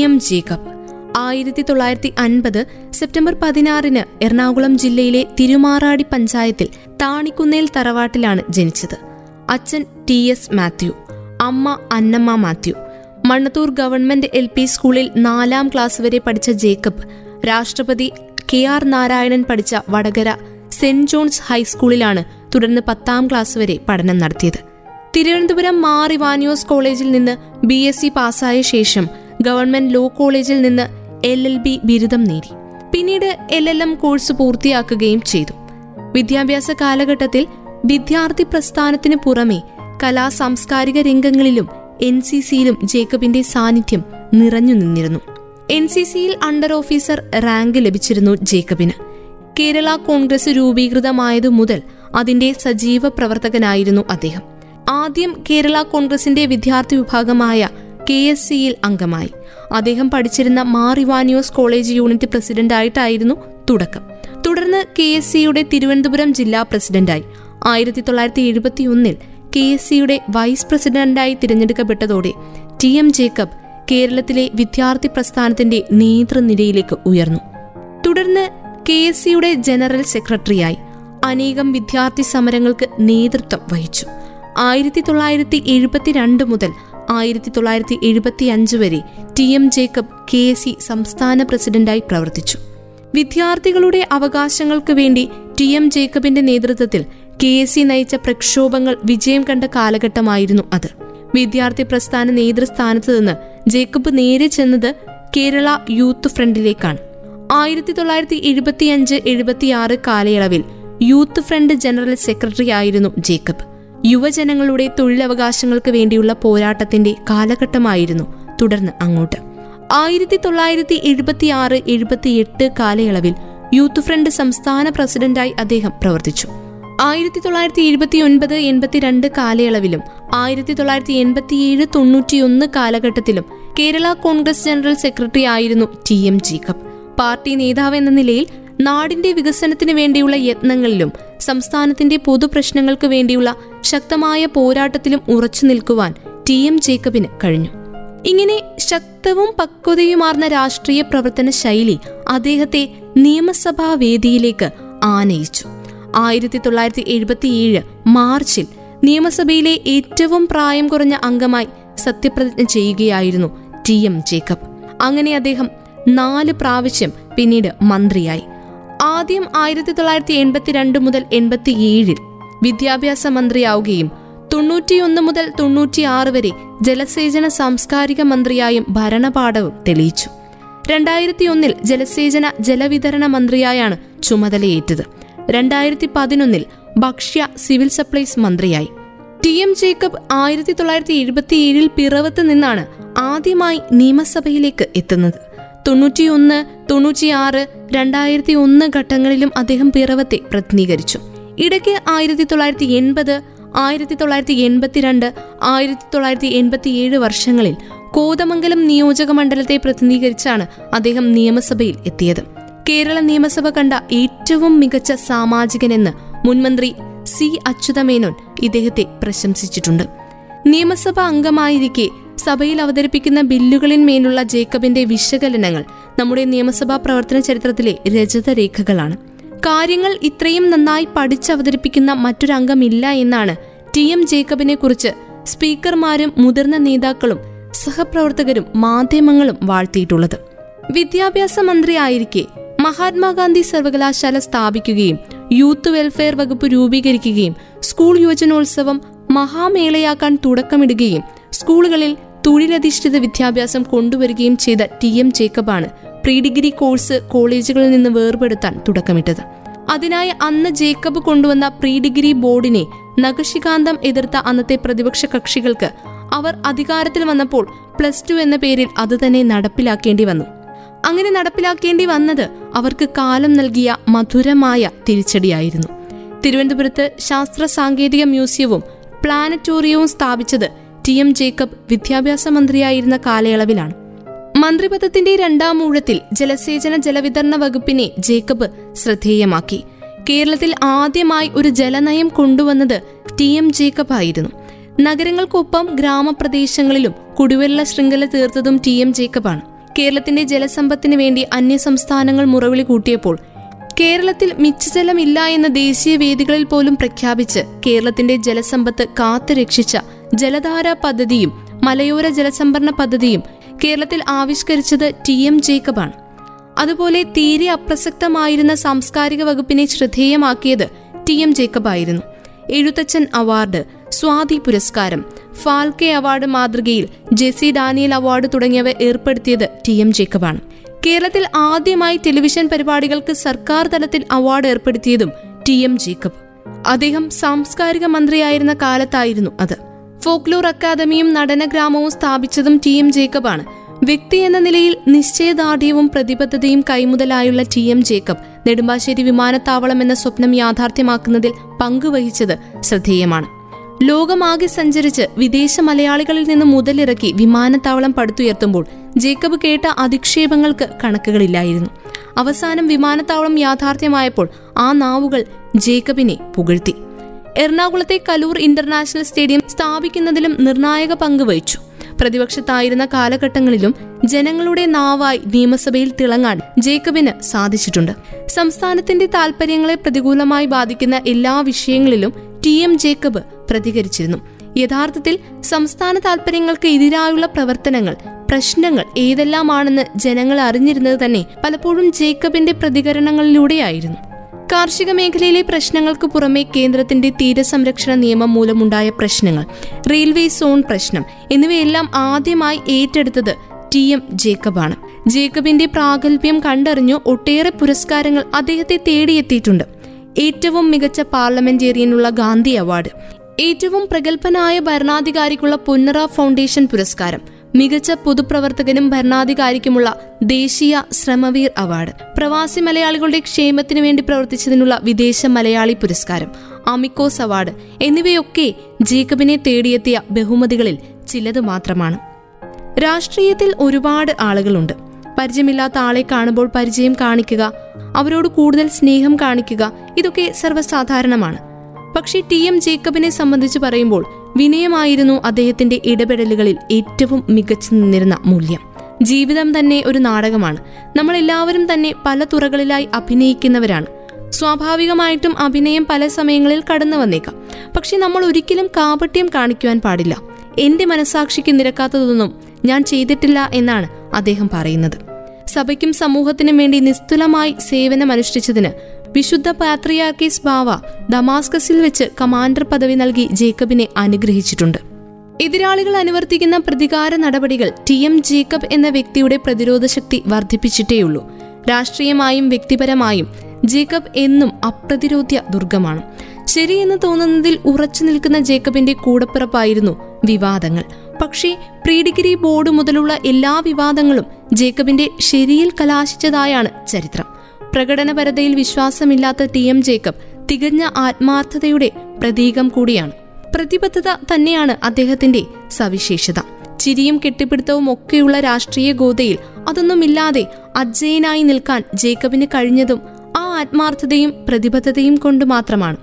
M Jacob. ആയിരത്തി തൊള്ളായിരത്തി അൻപത് സെപ്റ്റംബർ പതിനാറിന് എറണാകുളം ജില്ലയിലെ തിരുമാറാടി പഞ്ചായത്തിൽ താണിക്കുന്നേൽ തറവാട്ടിലാണ് ജനിച്ചത്. അച്ഛൻ ടി എസ് മാത്യു അമ്മ Annamma Mathew. Mannathur government L P സ്കൂളിൽ നാലാം ക്ലാസ് വരെ പഠിച്ച ജേക്കബ് രാഷ്ട്രപതി കെ ആർ നാരായണൻ പഠിച്ച വടകര സെന്റ് ജോൺസ് ഹൈസ്കൂളിലാണ് തുടർന്ന് പത്താം ക്ലാസ് വരെ പഠനം നടത്തിയത്. തിരുവനന്തപുരം മാർ ഇവാനിയോസ് കോളേജിൽ നിന്ന് ബി എസ് സി പാസ്സായ ശേഷം ഗവൺമെന്റ് ലോ കോളേജിൽ നിന്ന് എൽ എൽ ബി ബിരുദം നേടി. പിന്നീട് എൽ എൽ എം കോഴ്സ് പൂർത്തിയാക്കുകയും ചെയ്തു. വിദ്യാഭ്യാസ കാലഘട്ടത്തിൽ വിദ്യാർത്ഥി പ്രസ്ഥാനത്തിന് പുറമെ കലാ സാംസ്കാരിക രംഗങ്ങളിലും എൻ സി സിയിലും ജേക്കബിന്റെ സാന്നിധ്യം നിറഞ്ഞു നിന്നിരുന്നു. എൻ സി സിയിൽ അണ്ടർ ഓഫീസർ റാങ്ക് ലഭിച്ചിരുന്നു ജേക്കബിന്. കേരള കോൺഗ്രസ് രൂപീകൃതമായതു മുതൽ അതിന്റെ സജീവ പ്രവർത്തകനായിരുന്നു അദ്ദേഹം. ആദ്യം കേരള കോൺഗ്രസിന്റെ വിദ്യാർത്ഥി വിഭാഗമായ കെ എസ് സിയിൽ അംഗമായി. അദ്ദേഹം പഠിച്ചിരുന്ന മാറിവാനിയോസ് കോളേജ് യൂണിറ്റ് പ്രസിഡന്റായിട്ടായിരുന്നു തുടക്കം. തുടർന്ന് കെ എസ് സിയുടെ തിരുവനന്തപുരം ജില്ലാ പ്രസിഡന്റായി. ആയിരത്തി തൊള്ളായിരത്തി എഴുപത്തി ഒന്നിൽ കെ എസ് സിയുടെ വൈസ് പ്രസിഡന്റായി തിരഞ്ഞെടുക്കപ്പെട്ടതോടെ ടി എം ജേക്കബ് കേരളത്തിലെ വിദ്യാർത്ഥി പ്രസ്ഥാനത്തിന്റെ നേതൃനിരയിലേക്ക് ഉയർന്നു. തുടർന്ന് കെ എസ് സിയുടെ ജനറൽ സെക്രട്ടറിയായി അനേകം വിദ്യാർത്ഥി സമരങ്ങൾക്ക് നേതൃത്വം വഹിച്ചു. ആയിരത്തി തൊള്ളായിരത്തി എഴുപത്തിരണ്ട് മുതൽ ആയിരത്തി തൊള്ളായിരത്തി എഴുപത്തി അഞ്ച് വരെ T M Jacob K C സംസ്ഥാന പ്രസിഡന്റായി പ്രവർത്തിച്ചു. വിദ്യാർത്ഥികളുടെ അവകാശങ്ങൾക്ക് വേണ്ടി ടി എം ജേക്കബിന്റെ നേതൃത്വത്തിൽ കെ എസ് സി നയിച്ച പ്രക്ഷോഭങ്ങൾ വിജയം കണ്ട കാലഘട്ടമായിരുന്നു അത്. വിദ്യാർത്ഥി പ്രസ്ഥാന നേതൃസ്ഥാനത്ത് നിന്ന് ജേക്കബ് നേരെ ചെന്നത് കേരള യൂത്ത് ഫ്രണ്ടിലേക്കാണ്. ആയിരത്തി തൊള്ളായിരത്തി എഴുപത്തിയഞ്ച് എഴുപത്തിയാറ് കാലയളവിൽ യൂത്ത് ഫ്രണ്ട് ജനറൽ സെക്രട്ടറി ആയിരുന്നു ജേക്കബ്. യുവജനങ്ങളുടെ തൊഴിലവകാശങ്ങൾക്ക് വേണ്ടിയുള്ള പോരാട്ടത്തിന്റെ കാലഘട്ടമായിരുന്നു തുടർന്ന് അങ്ങോട്ട്. ആയിരത്തി തൊള്ളായിരത്തി എഴുപത്തിയാറ് എഴുപത്തിയെട്ട് കാലയളവിൽ യൂത്ത് ഫ്രണ്ട് സംസ്ഥാന പ്രസിഡന്റായി അദ്ദേഹം പ്രവർത്തിച്ചു. ആയിരത്തി തൊള്ളായിരത്തി എഴുപത്തി ഒൻപത് എൺപത്തിരണ്ട് കാലയളവിലും ആയിരത്തി തൊള്ളായിരത്തി എൺപത്തിയേഴ് തൊണ്ണൂറ്റിയൊന്ന് കാലഘട്ടത്തിലും കേരള കോൺഗ്രസ് ജനറൽ സെക്രട്ടറി ആയിരുന്നു ടി എം ജേക്കബ്. പാർട്ടി നേതാവ് എന്ന നിലയിൽ നാടിന്റെ വികസനത്തിന് വേണ്ടിയുള്ള യത്നങ്ങളിലും സംസ്ഥാനത്തിന്റെ പൊതുപ്രശ്നങ്ങൾക്ക് വേണ്ടിയുള്ള ശക്തമായ പോരാട്ടത്തിലും ഉറച്ചു നിൽക്കുവാൻ ടി എം ജേക്കബിന് കഴിഞ്ഞു. ഇങ്ങനെ ശക്തവും പക്വതയുമാർന്ന രാഷ്ട്രീയ പ്രവർത്തന ശൈലി അദ്ദേഹത്തെ നിയമസഭാ വേദിയിലേക്ക് ആനയിച്ചു. ആയിരത്തി തൊള്ളായിരത്തി എഴുപത്തിയേഴ് മാർച്ചിൽ നിയമസഭയിലെ ഏറ്റവും പ്രായം കുറഞ്ഞ അംഗമായി സത്യപ്രതിജ്ഞ ചെയ്യുകയായിരുന്നു ടി എം ജേക്കബ്. അങ്ങനെ അദ്ദേഹം നാല് പ്രാവശ്യം പിന്നീട് മന്ത്രിയായി. ആദ്യം ആയിരത്തി തൊള്ളായിരത്തി എൺപത്തിരണ്ട് മുതൽ എൺപത്തിയേഴിൽ വിദ്യാഭ്യാസ മന്ത്രിയാവുകയും തൊണ്ണൂറ്റിയൊന്ന് മുതൽ തൊണ്ണൂറ്റിയാറ് വരെ ജലസേചന സാംസ്കാരിക മന്ത്രിയായും ഭരണപാഠവും തെളിയിച്ചു. രണ്ടായിരത്തി ഒന്നിൽ ജലസേചന ജലവിതരണ മന്ത്രിയായാണ് ചുമതലയേറ്റത്. രണ്ടായിരത്തി പതിനൊന്നിൽ ഭക്ഷ്യ സിവിൽ സപ്ലൈസ് മന്ത്രിയായി. ടി എം ജേക്കബ് ആയിരത്തി തൊള്ളായിരത്തി എഴുപത്തിയേഴിൽ പിറവത്ത് നിന്നാണ് ആദ്യമായി നിയമസഭയിലേക്ക് എത്തുന്നത്. തൊണ്ണൂറ്റിയൊന്ന് തൊണ്ണൂറ്റിയാറ് രണ്ടായിരത്തി ഒന്ന് ഘട്ടങ്ങളിലും അദ്ദേഹം പിറവത്തെ പ്രതിനിധീകരിച്ചു. ഇടയ്ക്ക് ആയിരത്തി തൊള്ളായിരത്തി എൺപത് ആയിരത്തി തൊള്ളായിരത്തി എൺപത്തിരണ്ട് ആയിരത്തി തൊള്ളായിരത്തി എൺപത്തിയേഴ് വർഷങ്ങളിൽ കോതമംഗലം നിയോജക മണ്ഡലത്തെ പ്രതിനിധീകരിച്ചാണ് അദ്ദേഹം നിയമസഭയിൽ എത്തിയത്. കേരള നിയമസഭ കണ്ട ഏറ്റവും മികച്ച സാമാജികനെന്ന് മുൻമന്ത്രി സി. അച്യുതമേനോൻ ഇദ്ദേഹത്തെ പ്രശംസിച്ചിട്ടുണ്ട്. നിയമസഭ അംഗമായിരിക്കെ സഭയിൽ അവതരിപ്പിക്കുന്ന ബില്ലുകളിന്മേലുള്ള ജേക്കബിന്റെ വിശകലനങ്ങൾ നമ്മുടെ നിയമസഭാ പ്രവർത്തന ചരിത്രത്തിലെ രചതരേഖകളാണ്. കാര്യങ്ങൾ ഇത്രയും നന്നായി പഠിച്ചവതരിപ്പിക്കുന്ന മറ്റൊരംഗമില്ല എന്നാണ് ടി എം ജേക്കബിനെ കുറിച്ച് സ്പീക്കർമാരും മുതിർന്ന നേതാക്കളും സഹപ്രവർത്തകരും മാധ്യമങ്ങളും വാഴ്ത്തിയിട്ടുള്ളത്. വിദ്യാഭ്യാസ മന്ത്രി ആയിരിക്കെ മഹാത്മാഗാന്ധി സർവകലാശാല സ്ഥാപിക്കുകയും യൂത്ത് വെൽഫെയർ വകുപ്പ് രൂപീകരിക്കുകയും സ്കൂൾ യുവജനോത്സവം മഹാമേളയാക്കാൻ തുടക്കമിടുകയും സ്കൂളുകളിൽ തൊഴിലധിഷ്ഠിത വിദ്യാഭ്യാസം കൊണ്ടുവരികയും ചെയ്ത ടി എം ജേക്കബാണ് പ്രീ ഡിഗ്രി കോഴ്സ് കോളേജുകളിൽ നിന്ന് വേർപെടുത്താൻ തുടക്കമിട്ടത്. അതിനായി അന്ന് ജേക്കബ് കൊണ്ടുവന്ന പ്രീ ഡിഗ്രി ബോർഡിനെ നഖശികാന്തം എതിർത്ത അന്നത്തെ പ്രതിപക്ഷ കക്ഷികൾക്ക് അവർ അധികാരത്തിൽ വന്നപ്പോൾ പ്ലസ് ടു എന്ന പേരിൽ അത് തന്നെ നടപ്പിലാക്കേണ്ടി വന്നു. അങ്ങനെ നടപ്പിലാക്കേണ്ടി വന്നത് അവർക്ക് കാലം നൽകിയ മധുരമായ തിരിച്ചടിയായിരുന്നു. തിരുവനന്തപുരത്ത് ശാസ്ത്ര സാങ്കേതിക മ്യൂസിയവും പ്ലാനറ്റോറിയവും സ്ഥാപിച്ചത് ടി എം ജേക്കബ് വിദ്യാഭ്യാസ മന്ത്രിയായിരുന്ന കാലയളവിലാണ്. മന്ത്രിപദത്തിന്റെ രണ്ടാം മൂഴത്തിൽ ജലസേചന ജലവിതരണ വകുപ്പിനെ ജേക്കബ് ശ്രദ്ധേയമാക്കി. കേരളത്തിൽ ആദ്യമായി ഒരു ജലനയം കൊണ്ടുവന്നത് ടി എം ജേക്കബ് ആയിരുന്നു. നഗരങ്ങൾക്കൊപ്പം ഗ്രാമപ്രദേശങ്ങളിലും കുടിവെള്ള ശൃംഖല തീർത്തതും ടി എം ജേക്കബാണ്. കേരളത്തിന്റെ ജലസമ്പത്തിന് വേണ്ടി അന്യസംസ്ഥാനങ്ങൾ മുറവിളി കൂട്ടിയപ്പോൾ കേരളത്തിൽ മിച്ചജലമില്ല എന്ന ദേശീയ വേദികളിൽ പോലും പ്രഖ്യാപിച്ച് കേരളത്തിന്റെ ജലസമ്പത്ത് കാത്തുരക്ഷിച്ച ജലധാര പദ്ധതിയും മലയോര ജലസംഭരണ പദ്ധതിയും കേരളത്തിൽ ആവിഷ്കരിച്ചത് ടി എം ജേക്കബാണ്. അതുപോലെ തീരെ അപ്രസക്തമായിരുന്ന സാംസ്കാരിക വകുപ്പിനെ ശ്രദ്ധേയമാക്കിയത് ടി എം ജേക്കബായിരുന്നു. എഴുത്തച്ഛൻ അവാർഡ് സ്വാതി പുരസ്കാരം ഫാൽക്കെ അവാർഡ് മാതൃകയിൽ ജെസി ഡാനിയൽ അവാർഡ് തുടങ്ങിയവ ഏർപ്പെടുത്തിയത് ടി എം ജേക്കബാണ്. കേരളത്തിൽ ആദ്യമായി ടെലിവിഷൻ പരിപാടികൾക്ക് സർക്കാർ തലത്തിൽ അവാർഡ് ഏർപ്പെടുത്തിയതും ടി എം ജേക്കബ്. അദ്ദേഹം സാംസ്കാരിക മന്ത്രിയായിരുന്ന കാലത്തായിരുന്നു അത്. ഫോക്ലോർ അക്കാദമിയും നടനഗ്രാമവും സ്ഥാപിച്ചതും ടി എം ജേക്കബാണ്. വ്യക്തി എന്ന നിലയിൽ നിശ്ചയദാർഢ്യവും പ്രതിബദ്ധതയും കൈമുതലായുള്ള ടി എം ജേക്കബ് നെടുമ്പാശ്ശേരി വിമാനത്താവളം എന്ന സ്വപ്നം യാഥാർത്ഥ്യമാക്കുന്നതിൽ പങ്കുവഹിച്ചത് ശ്രദ്ധേയമാണ്. ലോകമാകെ സഞ്ചരിച്ച് വിദേശ മലയാളികളിൽ നിന്ന് മുതലിറക്കി വിമാനത്താവളം പടുത്തുയർത്തുമ്പോൾ ജേക്കബ് കേട്ട അധിക്ഷേപങ്ങൾക്ക് കണക്കുകളില്ലായിരുന്നു. അവസാനം വിമാനത്താവളം യാഥാർത്ഥ്യമായപ്പോൾ ആ നാവുകൾ ജേക്കബിനെ പുകഴ്ത്തി. എറണാകുളത്തെ കലൂർ ഇന്റർനാഷണൽ സ്റ്റേഡിയം സ്ഥാപിക്കുന്നതിലും നിർണായക പങ്ക് വഹിച്ചു. പ്രതിപക്ഷത്തായിരുന്ന കാലഘട്ടങ്ങളിലും ജനങ്ങളുടെ നാവായി നിയമസഭയിൽ തിളങ്ങാൻ ജേക്കബിന് സാധിച്ചിട്ടുണ്ട്. സംസ്ഥാനത്തിന്റെ താൽപര്യങ്ങളെ പ്രതികൂലമായി ബാധിക്കുന്ന എല്ലാ വിഷയങ്ങളിലും ടി എം ജേക്കബ് പ്രതികരിച്ചിരുന്നു. യഥാർത്ഥത്തിൽ സംസ്ഥാന താൽപര്യങ്ങൾക്ക് എതിരായുള്ള പ്രവർത്തനങ്ങൾ പ്രശ്നങ്ങൾ ഏതെല്ലാമാണെന്ന് ജനങ്ങൾ അറിഞ്ഞിരുന്നത് തന്നെ പലപ്പോഴും ജേക്കബിന്റെ പ്രതികരണങ്ങളിലൂടെയായിരുന്നു. കാർഷിക മേഖലയിലെ പ്രശ്നങ്ങൾക്ക് പുറമെ കേന്ദ്രത്തിന്റെ തീരസംരക്ഷണ നിയമം മൂലമുണ്ടായ പ്രശ്നങ്ങൾ റെയിൽവേ സോൺ പ്രശ്നം എന്നിവയെല്ലാം ആദ്യമായി ഏറ്റെടുത്തത് ടി എം ജേക്കബാണ്. ജേക്കബിന്റെ പ്രാഗൽഭ്യം കണ്ടറിഞ്ഞു ഒട്ടേറെ പുരസ്കാരങ്ങൾ അദ്ദേഹത്തെ തേടിയെത്തിയിട്ടുണ്ട്. ഏറ്റവും മികച്ച പാർലമെന്റേറിയനുള്ള ഗാന്ധി അവാർഡ് ഏറ്റവും പ്രഗത്ഭനായ ഭരണാധികാരിക്കുള്ള പുന്നറ ഫൗണ്ടേഷൻ പുരസ്കാരം മികച്ച പൊതുപ്രവർത്തകനും ഭരണാധികാരിക്കുമുള്ള ദേശീയ ശ്രമവീർ അവാർഡ്. പ്രവാസി മലയാളികളുടെ ക്ഷേമത്തിനു വേണ്ടി പ്രവർത്തിച്ചതിനുള്ള വിദേശ മലയാളി പുരസ്കാരം അമിക്കോസ് അവാർഡ് എന്നിവയൊക്കെ ജേക്കബിനെ തേടിയെത്തിയ ബഹുമതികളിൽ ചിലത് മാത്രമാണ്. രാഷ്ട്രീയത്തിൽ ഒരുപാട് ആളുകളുണ്ട്. പരിചയമില്ലാത്ത ആളെ കാണുമ്പോൾ പരിചയം കാണിക്കുക അവരോട് കൂടുതൽ സ്നേഹം കാണിക്കുക ഇതൊക്കെ സർവസാധാരണമാണ്. പക്ഷേ ടി എം ജേക്കബിനെ സംബന്ധിച്ച് പറയുമ്പോൾ വിനയമായിരുന്നു അദ്ദേഹത്തിന്റെ ഇടപെടലുകളിൽ ഏറ്റവും മികച്ചു നിന്നിരുന്ന മൂല്യം. ജീവിതം തന്നെ ഒരു നാടകമാണ്. നമ്മൾ എല്ലാവരും തന്നെ പല തുറകളിലായി അഭിനയിക്കുന്നവരാണ്. സ്വാഭാവികമായിട്ടും അഭിനയം പല സമയങ്ങളിൽ കടന്നു വന്നേക്കാം. പക്ഷെ നമ്മൾ ഒരിക്കലും കാപട്യം കാണിക്കുവാൻ പാടില്ല. എന്റെ മനസാക്ഷിക്ക് നിരക്കാത്തതൊന്നും ഞാൻ ചെയ്തിട്ടില്ല എന്നാണ് അദ്ദേഹം പറയുന്നത്. സഭയ്ക്കും സമൂഹത്തിനും വേണ്ടി നിസ്തുലമായി സേവനമനുഷ്ഠിച്ചതിന് വിശുദ്ധ പാത്രിയാക്കീസ് ബാവ ദമാസ്കസിൽ വെച്ച് കമാൻഡർ പദവി നൽകി ജേക്കബിനെ അനുഗ്രഹിച്ചിട്ടുണ്ട്. എതിരാളികൾ അനുവർത്തിക്കുന്ന പ്രതികാര നടപടികൾ ടി എം ജേക്കബ് എന്ന വ്യക്തിയുടെ പ്രതിരോധ ശക്തി വർദ്ധിപ്പിച്ചിട്ടേയുള്ളൂ. രാഷ്ട്രീയമായും വ്യക്തിപരമായും ജേക്കബ് എന്നും അപ്രതിരോധ്യ ദുർഗമാണ്. ശരിയെന്ന് തോന്നുന്നതിൽ ഉറച്ചു നിൽക്കുന്ന ജേക്കബിന്റെ കൂടപ്പിറപ്പായിരുന്നു വിവാദങ്ങൾ. പക്ഷേ പ്രീ ഡിഗ്രി ബോർഡ് മുതലുള്ള എല്ലാ വിവാദങ്ങളും ജേക്കബിന്റെ ശരിയിൽ കലാശിച്ചതായാണ് ചരിത്രം. പ്രകടനപരതയിൽ വിശ്വാസമില്ലാത്ത ടി എം ജേക്കബ് തികഞ്ഞ ആത്മാർത്ഥതയുടെ പ്രതീകം കൂടിയാണ്. പ്രതിബദ്ധത തന്നെയാണ് അദ്ദേഹത്തിന്റെ സവിശേഷത. ചിരിയും കെട്ടിപ്പിടുത്തവും ഒക്കെയുള്ള രാഷ്ട്രീയ ഗോതയിൽ അതൊന്നുമില്ലാതെ അജയനായി നിൽക്കാൻ ജേക്കബിന് കഴിഞ്ഞതും ആ ആത്മാർത്ഥതയും പ്രതിബദ്ധതയും കൊണ്ട് മാത്രമാണ്.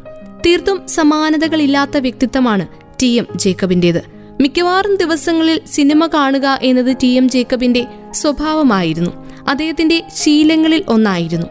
തീർത്തും സമാനതകളില്ലാത്ത വ്യക്തിത്വമാണ് ടി എം ജേക്കബിന്റേത്. മിക്കവാറും ദിവസങ്ങളിൽ സിനിമ കാണുക എന്നത് ടി എം ജേക്കബിന്റെ സ്വഭാവമായിരുന്നു. അദ്ദേഹത്തിന്റെ ശീലങ്ങളിൽ ഒന്നായിരുന്നു.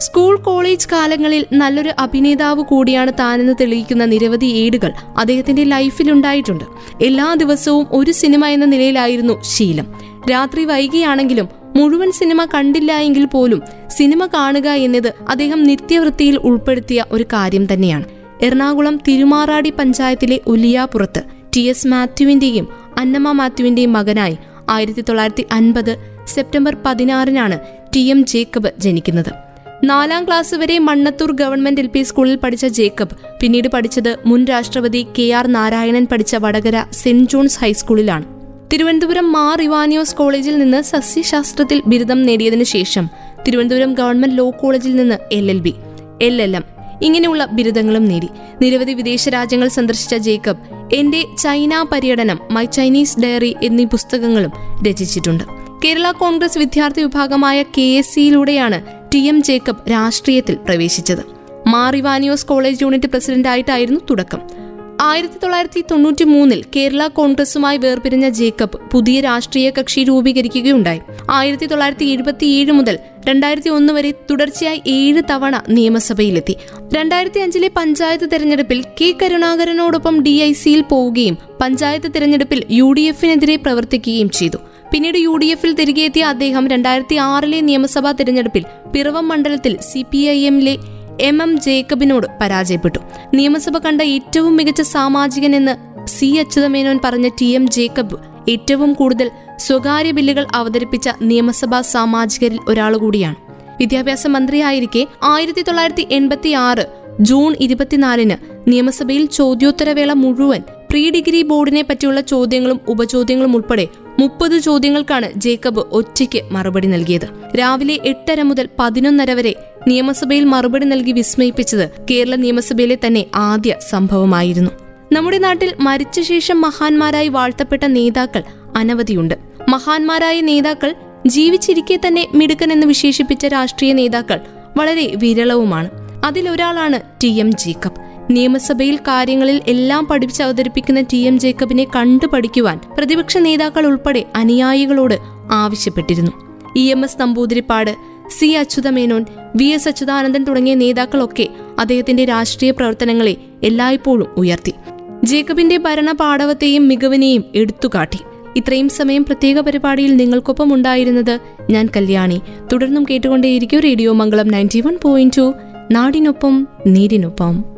സ്കൂൾ കോളേജ് കാലങ്ങളിൽ നല്ലൊരു അഭിനേതാവ് കൂടിയാണ് താനെന്ന് തെളിയിക്കുന്ന നിരവധി ഏടുകൾ അദ്ദേഹത്തിന്റെ ലൈഫിലുണ്ടായിട്ടുണ്ട് എല്ലാ ദിവസവും ഒരു സിനിമ എന്ന നിലയിലായിരുന്നു ശീലം. രാത്രി വൈകിയാണെങ്കിലും മുഴുവൻ സിനിമ കണ്ടില്ല എങ്കിൽ പോലും സിനിമ കാണുക എന്നത് അദ്ദേഹം നിത്യവൃത്തിയിൽ ഉൾപ്പെടുത്തിയ ഒരു കാര്യം തന്നെയാണ്. എറണാകുളം തിരുമാറാടി പഞ്ചായത്തിലെ ഉലിയാപുറത്ത് ടി എസ് മാത്യുവിന്റെയും അന്നമ്മ മാത്യുവിന്റെയും മകനായി ആയിരത്തി തൊള്ളായിരത്തി അൻപത് സെപ്റ്റംബർ പതിനാറിനാണ് ടി എം ജേക്കബ് ജനിക്കുന്നത്. നാലാം ക്ലാസ് വരെ മണ്ണത്തൂർ ഗവൺമെന്റ് എൽ പി സ്കൂളിൽ പഠിച്ച ജേക്കബ്. പിന്നീട് പഠിച്ചത് മുൻ രാഷ്ട്രപതി കെ ആർ നാരായണൻ പഠിച്ച വടകര സെന്റ് ജോൺസ് ഹൈസ്കൂളിലാണ്. തിരുവനന്തപുരം മാർ ഇവാനിയോസ് കോളേജിൽ നിന്ന് സസ്യശാസ്ത്രത്തിൽ ബിരുദം നേടിയതിനു ശേഷം തിരുവനന്തപുരം ഗവൺമെന്റ് ലോ കോളേജിൽ നിന്ന് L L B L L M ഇങ്ങനെയുള്ള ബിരുദങ്ങളും നേടി. നിരവധി വിദേശ രാജ്യങ്ങൾ സന്ദർശിച്ച ജേക്കബ് എന്റെ ചൈന പര്യടനം മൈ ചൈനീസ് ഡയറി എന്നീ പുസ്തകങ്ങളും രചിച്ചിട്ടുണ്ട്. കേരള കോൺഗ്രസ് വിദ്യാർത്ഥി വിഭാഗമായ കെ എസ് സിയിലൂടെയാണ് ടി എം ജേക്കബ് രാഷ്ട്രീയത്തിൽ പ്രവേശിച്ചത്. മാറിവാനിയോസ് കോളേജ് യൂണിറ്റ് പ്രസിഡന്റായിട്ടായിരുന്നു തുടക്കം. ആയിരത്തി തൊള്ളായിരത്തി തൊണ്ണൂറ്റി മൂന്നിൽ കേരള കോൺഗ്രസുമായി വേർപിരിഞ്ഞ ജേക്കബ് പുതിയ രാഷ്ട്രീയ കക്ഷി രൂപീകരിക്കുകയുണ്ടായി. ആയിരത്തി തൊള്ളായിരത്തി എഴുപത്തിയേഴ് മുതൽ രണ്ടായിരത്തി ഒന്ന് വരെ തുടർച്ചയായി ഏഴ് തവണ നിയമസഭയിലെത്തി. രണ്ടായിരത്തി അഞ്ചിലെ പഞ്ചായത്ത് തെരഞ്ഞെടുപ്പിൽ കെ കരുണാകരനോടൊപ്പം ഡി ഐ സിയിൽ പോവുകയും പഞ്ചായത്ത് തെരഞ്ഞെടുപ്പിൽ യു ഡി എഫിനെതിരെ പ്രവർത്തിക്കുകയും ചെയ്തു. പിന്നീട് യു ഡി എഫിൽ തിരികെ എത്തിയ അദ്ദേഹം രണ്ടായിരത്തി ആറിലെ നിയമസഭാ തിരഞ്ഞെടുപ്പിൽ പിറവം മണ്ഡലത്തിൽ സി പി ഐ എമ്മിലെ എം എം ജേക്കബിനോട് പരാജയപ്പെട്ടു. നിയമസഭ കണ്ട ഏറ്റവും മികച്ച സാമാജികൻ എന്ന് സി അച്യുതമേനോൻ പറഞ്ഞ ടി എം ജേക്കബ് ഏറ്റവും കൂടുതൽ സ്വകാര്യ ബില്ലുകൾ അവതരിപ്പിച്ച നിയമസഭാ സാമാജികരിൽ ഒരാളുകൂടിയാണ് വിദ്യാഭ്യാസ മന്ത്രിയായിരിക്കെ ആയിരത്തി തൊള്ളായിരത്തി എൺപത്തി ആറ് ജൂൺ ഇരുപത്തിനാലിന് നിയമസഭയിൽ ചോദ്യോത്തരവേള മുഴുവൻ പ്രീ ഡിഗ്രി ബോർഡിനെ പറ്റിയുള്ള ചോദ്യങ്ങളും ഉപചോദ്യങ്ങളും ഉൾപ്പെടെ മുപ്പത് ചോദ്യങ്ങൾക്കാണ് ജേക്കബ് ഒറ്റയ്ക്ക് മറുപടി നൽകിയത്. രാവിലെ എട്ടര മുതൽ പതിനൊന്നര വരെ നിയമസഭയിൽ മറുപടി നൽകി വിസ്മയിപ്പിച്ചത് കേരള നിയമസഭയിലെ തന്നെ ആദ്യ സംഭവമായിരുന്നു. നമ്മുടെ നാട്ടിൽ മരിച്ച ശേഷം മഹാന്മാരായി വാഴ്ത്തപ്പെട്ട നേതാക്കൾ അനവധിയുണ്ട്. മഹാന്മാരായ നേതാക്കൾ ജീവിച്ചിരിക്കെ തന്നെ മിടുക്കൻ എന്ന് വിശേഷിപ്പിച്ച രാഷ്ട്രീയ നേതാക്കൾ വളരെ വിരളവുമാണ്. അതിലൊരാളാണ് ടി എം ജേക്കബ്. നിയമസഭയിൽ കാര്യങ്ങളിൽ എല്ലാം പഠിപ്പിച്ച് അവതരിപ്പിക്കുന്ന ടി എം ജേക്കബിനെ കണ്ടു പഠിക്കുവാൻ പ്രതിപക്ഷ നേതാക്കൾ ഉൾപ്പെടെ അനുയായികളോട് ആവശ്യപ്പെട്ടിരുന്നു. E M S Namboodiripad C Achutha Menon V S Achuthanandan തുടങ്ങിയ നേതാക്കളൊക്കെ അദ്ദേഹത്തിന്റെ രാഷ്ട്രീയ പ്രവർത്തനങ്ങളെ എല്ലായ്പ്പോഴും ഉയർത്തി. ജേക്കബിന്റെ ഭരണ പാടവത്തെയും മികവിനെയും എടുത്തുകാട്ടി. ഇത്രയും സമയം പ്രത്യേക പരിപാടിയിൽ നിങ്ങൾക്കൊപ്പം ഉണ്ടായിരുന്നത് ഞാൻ കല്യാണി. തുടർന്നും കേട്ടുകൊണ്ടേയിരിക്കും radio Mangalam ninety one point two നാടിനൊപ്പം നീരിനൊപ്പം.